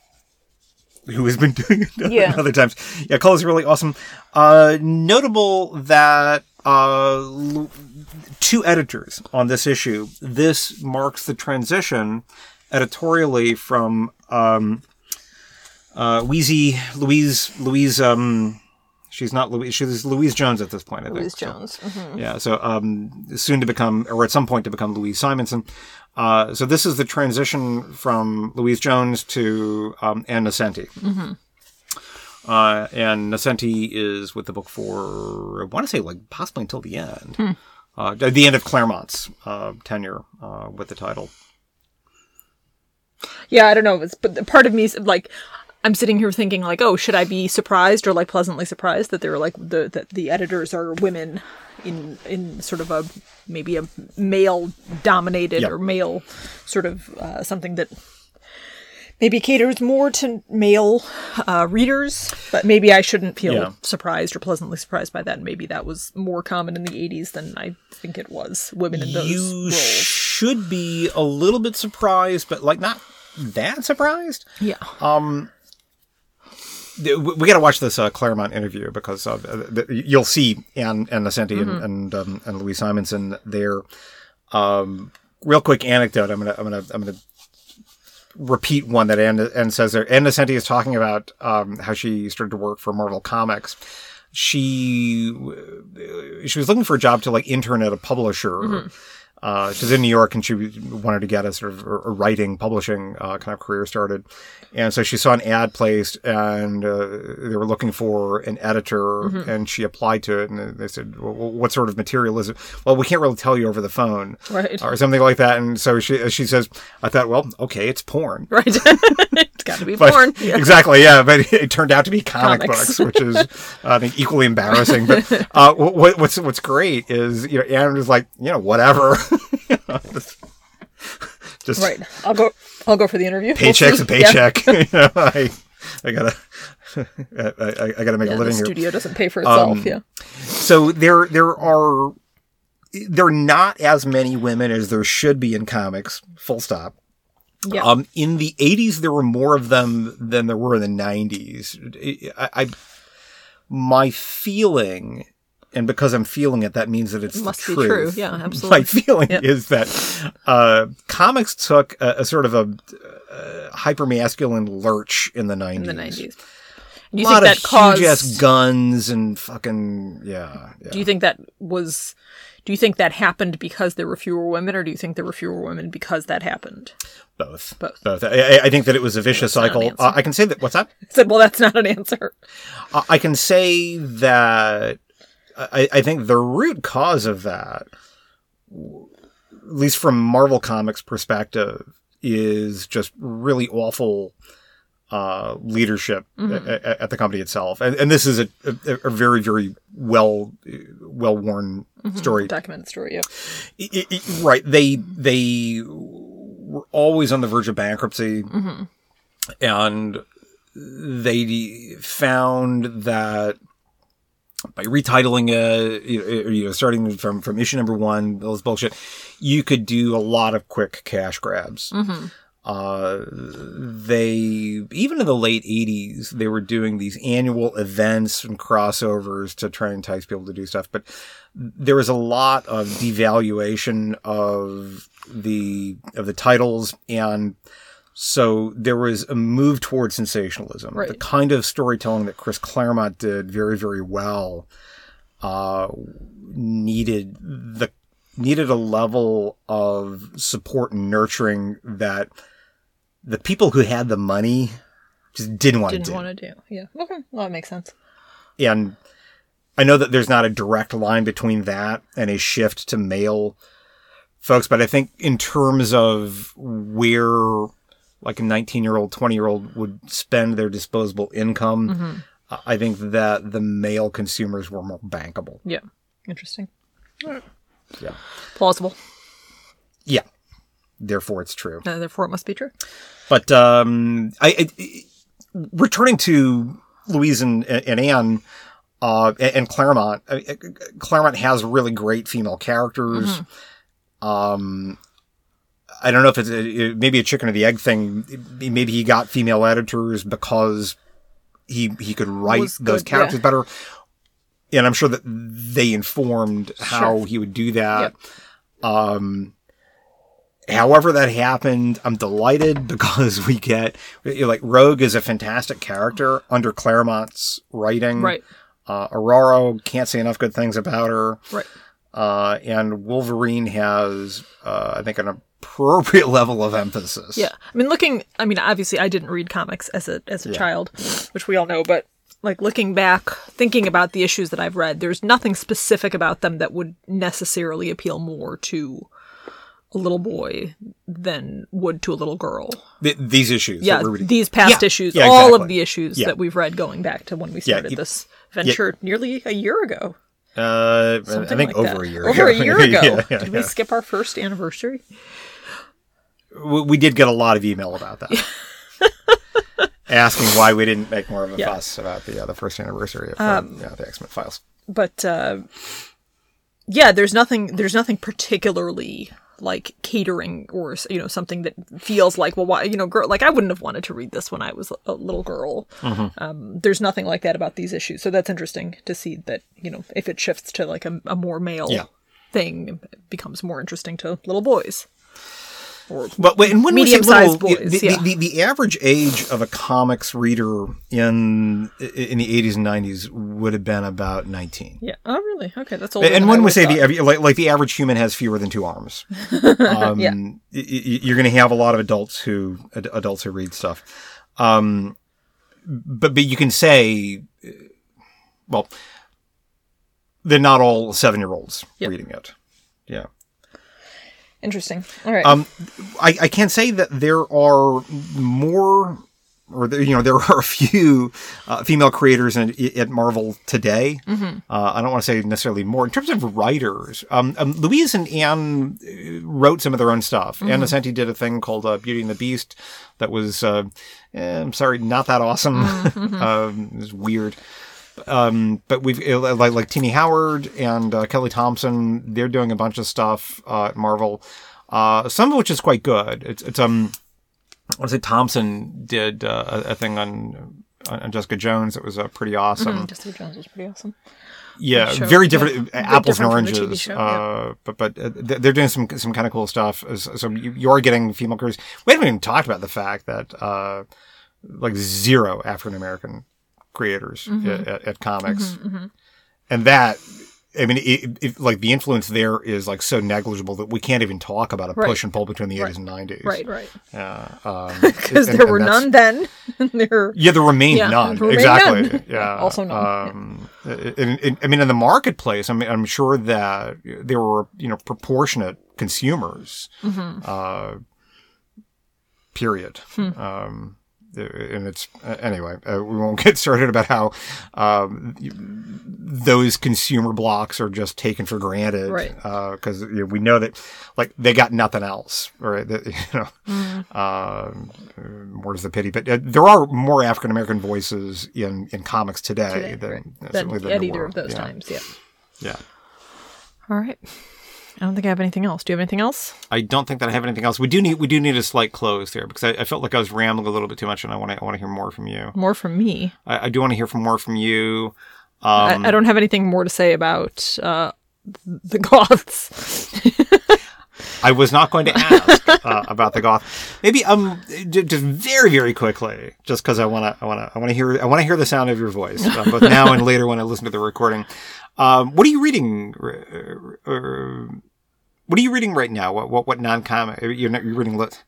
who has been doing it Yeah. other times. Yeah, colors are really awesome. Uh, notable that uh, two editors on this issue. This marks the transition editorially from um, uh, Wheezy Louise Louise um, She's not Louise. She's Louise Jones at this point. I Louise think. So- Jones. Mhm. yeah. So um, soon to become, or at some point to become Louise Simonson. Uh, so this is the transition from Louise Jones to um, Anne Nocenti. Uh, and Nocenti is with the book for I want to say like possibly until the end, uh, the end of Claremont's uh, tenure uh, with the title. Yeah, I don't know. It's, but part of me is like, I'm sitting here thinking like, oh, should I be surprised or like pleasantly surprised that they're like the that the editors are women in in sort of a maybe a male dominated Yep. or male sort of uh, something that maybe caters more to male uh, readers. But maybe I shouldn't feel Yeah. surprised or pleasantly surprised by that. Maybe that was more common in the 80s than I think it was. Women in those you roles. should be a little bit surprised, but like not that surprised. yeah. we, we got to watch this uh, Claremont interview because uh, the, you'll see Anne and Nocenti and and, um, and Louise Simonson there. Um, real quick anecdote. I'm gonna I'm gonna I'm gonna repeat one that Anne, Anne says there. Anne Nocenti is talking about um, how she started to work for Marvel Comics. She she was looking for a job to like intern at a publisher. Uh, she's in New York and she wanted to get a sort of a writing, publishing uh, kind of career started. And so she saw an ad placed and uh, they were looking for an editor and she applied to it. And they said, well, what sort of material is it? Well, we can't really tell you over the phone Right. or something like that. And so she, she says, I thought, well, okay, it's porn. Right. got to be But- porn. Yeah. Exactly, yeah, but it turned out to be comic Comics. books, which is I think equally embarrassing. But uh, what, what's what's great is you know Anne was like, you know, whatever, You know, just, just Right. I'll go. I'll go for the interview. Paycheck's a paycheck. you know, I I gotta I, I, I gotta make Yeah, a yeah, the living here. studio doesn't pay for itself. Um, yeah. So there there are there are not as many women as there should be in comics. Full stop. Yeah. Um, in the 80s, there were more of them than there were in the 90s. I, I my feeling, and because I'm feeling it, that means that it's Must the be true. Yeah, absolutely. My feeling Yep. is that uh, comics took a, a sort of a uh, hyper masculine lurch in the 90s. in the nineties. A Do you lot think of that caused? huge ass guns and fucking yeah. yeah. Do you think that was? Do you think that happened because there were fewer women, or do you think there were fewer women because that happened? Both. Both. Both. I, I- think that it was a vicious That's not an cycle. Uh, I can say that. What's that? I said, well, that's not an answer. I I can say that I, I think the root cause of that, at least from Marvel Comics' perspective, is just really awful uh, leadership Mm-hmm. at, at the company itself. And, and this is a, a, a very, very well well worn Mm-hmm. story. Documented story. Yeah. I- I- I- right. They they were always on the verge of bankruptcy, and they found that by retitling it, you know, you know, starting from from issue number one, those bullshit, you could do a lot of quick cash grabs. Uh, they even in the late '80s, they were doing these annual events and crossovers to try and entice people to do stuff, but there was a lot of devaluation of the of the titles and so there was a move toward sensationalism Right. the kind of storytelling that chris claremont did very very well uh, needed the needed a level of support and nurturing that the people who had the money just didn't want to Didn't do want to do. Yeah. Okay. Well, that makes sense. and I know that there's not a direct line between that and a shift to male folks, but I think in terms of where like a 19 year old, 20 year old would spend their disposable income, I- I think that the male consumers were more bankable. Yeah. Interesting. Yeah. Plausible. Yeah. Therefore, it's true. Uh, therefore, it must be true. But um, I, I returning to Louise and, and Anne uh, and Claremont. Claremont has really great female characters. Um, I don't know if it's a, maybe a chicken or the egg thing. Maybe he got female editors because he he could write those good, characters yeah. better. And I'm sure that they informed how Sure. he would do that. Um, however that happened, I'm delighted because we get like Rogue is a fantastic character under Claremont's writing. Right. Uh, Ororo can't say enough good things about her. Right. Uh, and Wolverine has, uh, I think, an appropriate level of emphasis. Yeah. I mean, looking, I mean, obviously I didn't read comics as a, as a child, which we all know, but like looking back, thinking about the issues that I've read, there's nothing specific about them that would necessarily appeal more to a little boy than would to a little girl. Th- these issues. Yeah, that we're reading. these past Yeah, issues, yeah, all exactly. of the issues Yeah. that we've read going back to when we started this venture nearly a year ago. Uh, I think like over that. a year Over ago. a year ago. Did we skip our first anniversary? We, did get a lot of email about that. Asking why we didn't make more of a Yeah. fuss about the uh, the first anniversary of um, yeah, the X Men files. but uh, yeah, there's nothing. There's nothing particularly like catering or you know something that feels like well, why you know, girl. Like I wouldn't have wanted to read this when I was a little girl. Mm-hmm. Um, there's nothing like that about these issues, so that's interesting to see that you know if it shifts to like a, a more male Yeah. thing, it becomes more interesting to little boys. Or But wait, and when we say Medium-sized boys, the, yeah. the, the, the average age of a comics reader in in the 80s and 90s would have been about 19. yeah. Oh, really? Okay, that's older. And when we say thought. the like, like the average human has fewer than two arms, um, Yeah. you're going to have a lot of adults who ad- adults who read stuff. Um, but but you can say, well, they're not all seven year olds Yep. reading it. Yeah. Interesting. All right. Um, I, I can say that there are more, or there, you know, there are a few uh, female creators in, at Marvel today. Uh, I don't want to say necessarily more in terms of writers. Um, um, Louise and Anne uh, wrote some of their own stuff. Anne Nocenti did a thing called uh, Beauty and the Beast that was, uh, eh, I'm sorry, not that awesome. um, it was weird um, but we've uh, like like Tini Howard and uh, Kelly Thompson. They're doing a bunch of stuff uh, at Marvel, uh, some of which is quite good. It's, it's um, I want to say Thompson did uh, a, thing on on Jessica Jones It was uh, pretty awesome. Jessica Jones was pretty awesome. Yeah, very different. Very Apples different and from the TV oranges. show, uh, But but uh, they're doing some some kind of cool stuff. So you, are getting female creators. We haven't even talked about the fact that uh, like zero African American creators Mm-hmm. at, at, at comics, and that. I mean, it, it, like the influence there is like so negligible that we can't even talk about a Right. push and pull between the 80s and 90s. Right, right. Yeah. Um, Because there were none then. there. yeah, there remained Yeah, none. there exactly. none. Yeah. Also none. Um, in, in, I mean, in the marketplace, I mean, I'm sure that there were you know proportionate consumers. Mm-hmm. Uh, period. Hmm. Um, and it's uh, anyway. Uh, we won't get started about how um, those consumer blocks are just taken for granted, Right. Because you know, we know that, like, they got nothing else, right? That, you know, Mm-hmm. um, more's the pity. But uh, there are more African American voices in, in comics today, Today, than, right. certainly Than than at either of those yeah. times, yeah. Yeah. All right. I don't think I have anything else. Do you have anything else? I don't think that I have anything else. We do need we do need a slight close there because I, I felt like I was rambling a little bit too much, and I want to I want to hear more from you. More from me. I, I do want to hear from more from you. I, Um, I don't have anything more to say about uh, the Goths. I was not going to ask uh, about the goth. Maybe um, just very very quickly, just because I want to I want to I want to hear I want to hear the sound of your voice, uh, both now and later when I listen to the recording. Um, what are you reading? Uh, uh, what are you reading right now? What what what non comic? You're not, you're reading. Lit-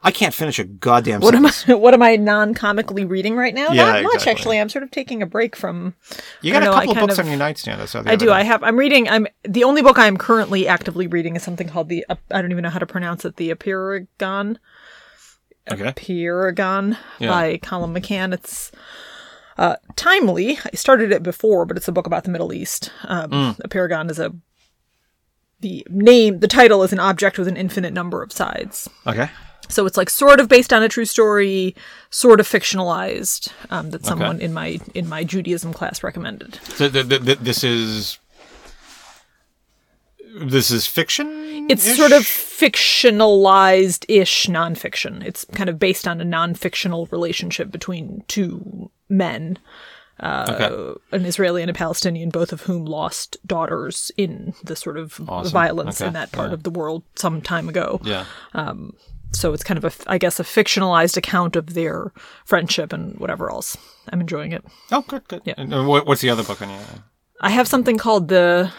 I can't finish a goddamn. What am I? What am I non-comically reading right now? Yeah, Not much, exactly. actually. I'm sort of taking a break from. You got a know, I couple of books of- on your nightstand. I saw the I do. day. I have. I'm reading. I'm the only book I'm currently actively reading is something called the. I don't even know how to pronounce it. The Apeirogon. Okay. Yeah. by Colum McCann. It's uh, timely. I started it before, but it's a book about the Middle East. Um, Mm. A paragon is a the name. The title is an object with an infinite number of sides. Okay. So it's like sort of based on a true story, sort of fictionalized. Um, that someone in my in my Judaism class recommended. So th- th- th- this is this is fiction. It's sort of fictionalized ish nonfiction. It's kind of based on a non fictional relationship between two men, uh, Okay. an Israeli and a Palestinian, both of whom lost daughters in the sort of Awesome. violence Okay. in that part Yeah. of the world some time ago. Yeah. so it's kind of a, I guess, a fictionalized account of their friendship and whatever else. I'm enjoying it. Oh, good, good. Yeah. And uh, what's the other book on you? I have something called the.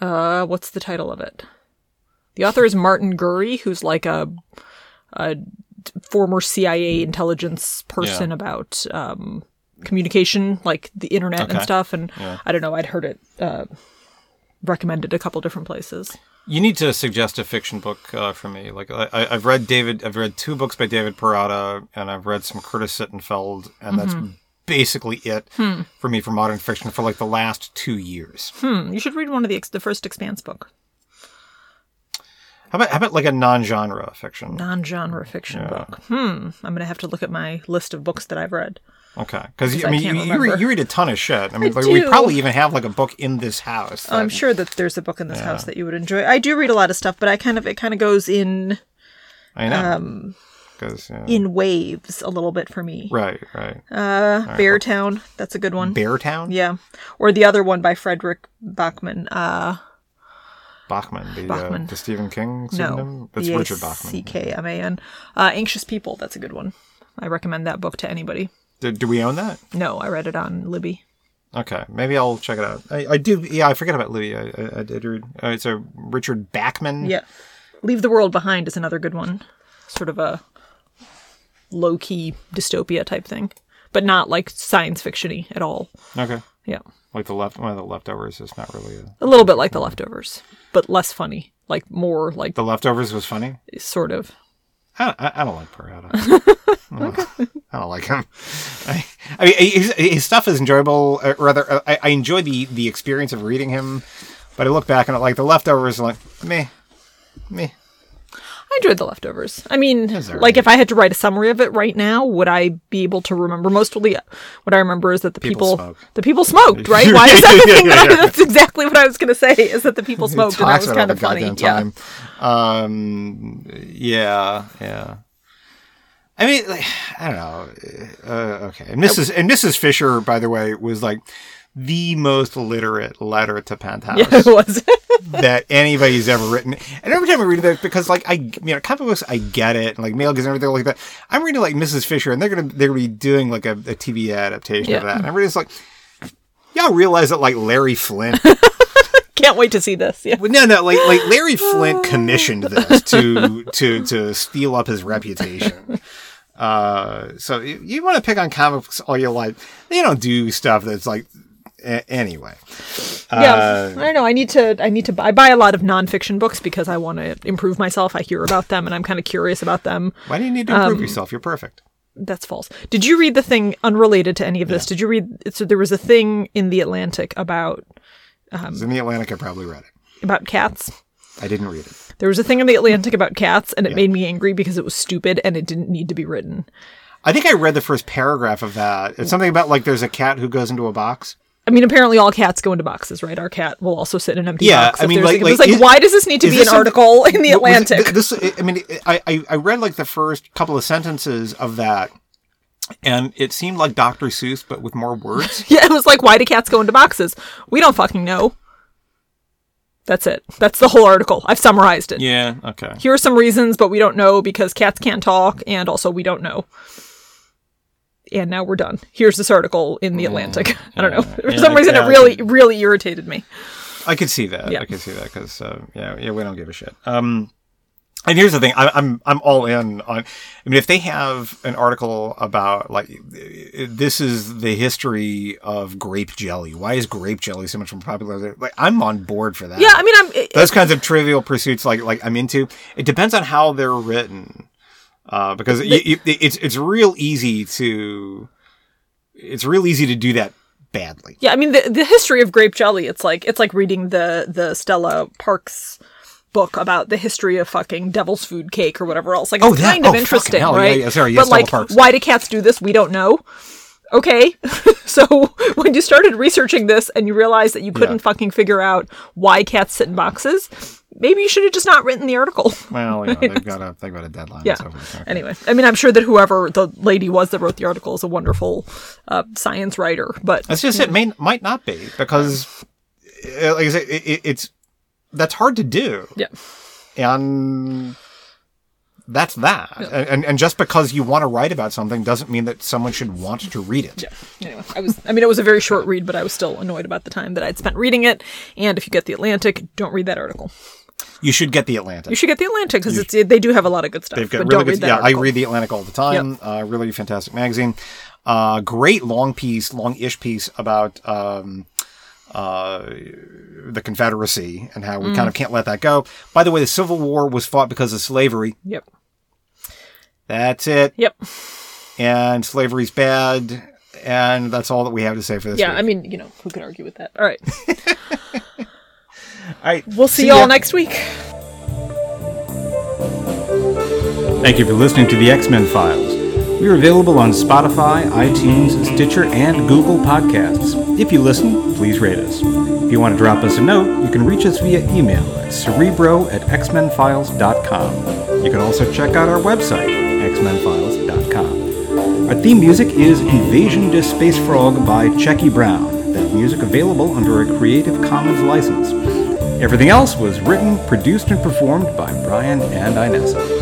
Uh, what's the title of it? The author is Martin Gurri, who's like a, a former CIA intelligence person Yeah. about um, communication, like the internet and stuff. And Yeah. I don't know, I'd heard it uh, recommended a couple different places. You need to suggest a fiction book uh, for me. Like I, I- I've read David, I've read two books by David Perrotta, and I've read some Curtis Sittenfeld, and that's basically it for me for modern fiction for like the last two years. Hmm, you should read one of the ex- the first Expanse book, How about how about like a non-genre fiction? non-genre fiction book. Hmm, I'm gonna have to look at my list of books that I've read. Okay, because I I mean, can't you, you, read, you read a ton of shit. I mean, I like, we probably even have like a book in this house. I'm sure that there's a book in this house that you would enjoy. I do read a lot of stuff, but I kind of it kind of goes in I know. um, yeah. in waves a little bit for me. right, right. Uh, Beartown, that's a good one. Beartown. yeah, or the other one by Fredrik Backman. Uh, Bachman, the Bachman. Uh, the Stephen King pseudonym. no, That's Richard Bachman. C K M A N. Uh, Anxious People, that's a good one. I recommend that book to anybody. Do, do we own that? No, I read it on Libby. Okay, maybe I'll check it out. I, I do. Yeah, I forget about Libby. I, I, I did read. Uh, it's a Richard Bachman. Yeah, Leave the World Behind is another good one. Sort of a low key dystopia type thing, but not like science fictiony at all. Okay. Yeah. Like the left one of the leftovers is not really a, A little bit like The Leftovers, but less funny. Like more like the leftovers was funny. sort of. I, I, I don't like Perrotta. I don't like him. I, I mean, his, his stuff is enjoyable. Uh, rather, uh, I, I enjoy the the experience of reading him. But I look back and like the leftovers, like meh, meh. I enjoyed The Leftovers. I mean, all like if I had to write a summary of it right now, would I be able to remember? Mostly, what I remember is that the People people, the people smoked. Right? Why is that the thing that I, that's exactly what I was going to say? Is that the people smoked, and that was kind of funny. Yeah. time. Um, yeah, yeah. I mean, like, I don't know. Uh, okay, and Mrs. and Mrs. Fisher, by the way, was like the most literate letter to Penthouse Yeah, it was. that anybody's ever written. And every time I read that, because like I, you know, comic books, I get it, and like mail and everything like that. I'm reading like Mrs. Fisher, and they're gonna they're gonna be doing like a, a TV adaptation of that, and everybody's like. Y'all realize that like Larry Flynt Can't wait to see this. Yeah. no, no, like like Larry Flynt commissioned this to to to steal up his reputation. Uh, so you, you want to pick on comics all your life. They don't do stuff that's like a- anyway. Yeah, Uh, I don't know. I need to. I need to. Buy, I buy a lot of nonfiction books because I want to improve myself. I hear about them and I'm kind of curious about them. why do you need to improve yourself? You're perfect. That's false. Did you read the thing unrelated to any of this? Did you read? So there was a thing in the Atlantic about It's in the Atlantic. I probably read it. about cats. I didn't read it. There was a thing in the Atlantic about cats, and it made me angry because it was stupid and it didn't need to be written. I think I read the first paragraph of that. It's something about like there's a cat who goes into a box. I mean, apparently all cats go into boxes, right? Our cat will also sit in an empty Yeah, box. I mean, like- it was like, like, is- why does this need to be an article in the Atlantic? th- This, I mean, I I read like the first couple of sentences of that, and it seemed like Dr. Seuss, but with more words. Yeah, it was like, why do cats go into boxes? We don't fucking know. That's it. That's the whole article. I've summarized it. yeah. Okay. Here are some reasons, but we don't know because cats can't talk, and also we don't know. And now we're done. Here's this article in the Atlantic. I don't know. For Yeah, some reason, yeah, it really, really irritated me. I could see that. Yeah. I could see that because uh, yeah, yeah, we don't give a shit. Um, and here's the thing: I, I'm I'm all in on. I mean, if they have an article about like this is the history of grape jelly. Why is grape jelly so much more popular? Like, I'm on board for that. Yeah, I mean, I'm. It, those kinds of trivial pursuits like like I'm into. It depends on how they're written, uh, because it's it's real easy to it's real easy to do that badly. yeah, I mean, the the history of grape jelly. It's like it's like reading the the Stella Parks book about the history of fucking devil's food cake or whatever else. Like, Oh, it's that- kind oh, of fucking interesting, hell, yeah, right? yeah, sorry, yes, but Stella like, Parks. why do cats do this? We don't know. Okay, so when you started researching this and you realized that you couldn't Yeah. fucking figure out why cats sit in boxes, maybe you should have just not written the article. Well, you know, they've got a they've got a deadline. Yeah. So forth. Okay. Anyway, I mean, I'm sure that whoever the lady was that wrote the article is a wonderful uh, science writer, but That's just it. May might not be because, uh, like I it, it's that's hard to do, yeah, and that's that. And, and just because you want to write about something doesn't mean that someone should want to read it. Yeah. Anyway, I was. I mean, it was a very short read, but I was still annoyed about the time that I'd spent reading it. And if you get the Atlantic, don't read that article. You should get the Atlantic. You should get the Atlantic because it's they do have a lot of good stuff. They've got but really don't good. read that Yeah, I read the Atlantic all the time. Uh, really fantastic magazine. Uh, great long piece, long-ish piece about um, uh, the Confederacy and how we Mm. kind of can't let that go. By the way, the Civil War was fought because of slavery. Yep. That's it. Yep. And slavery's bad. And that's all that we have to say for this. Yeah. week. I mean, you know, who could argue with that? All right. all right. We'll see, ya. y'all next week. Thank you for listening to the X Men Files. We are available on Spotify, iTunes, Stitcher, and Google Podcasts. If you listen, please rate us. If you want to drop us a note, you can reach us via email at cerebro at xmenfiles.com. You can also check out our website, xmenfiles.com. Our theme music is Invasion to Space Frog by Checky Brown. That music available under a Creative Commons license. Everything else was written, produced, and performed by Brian and Inessa.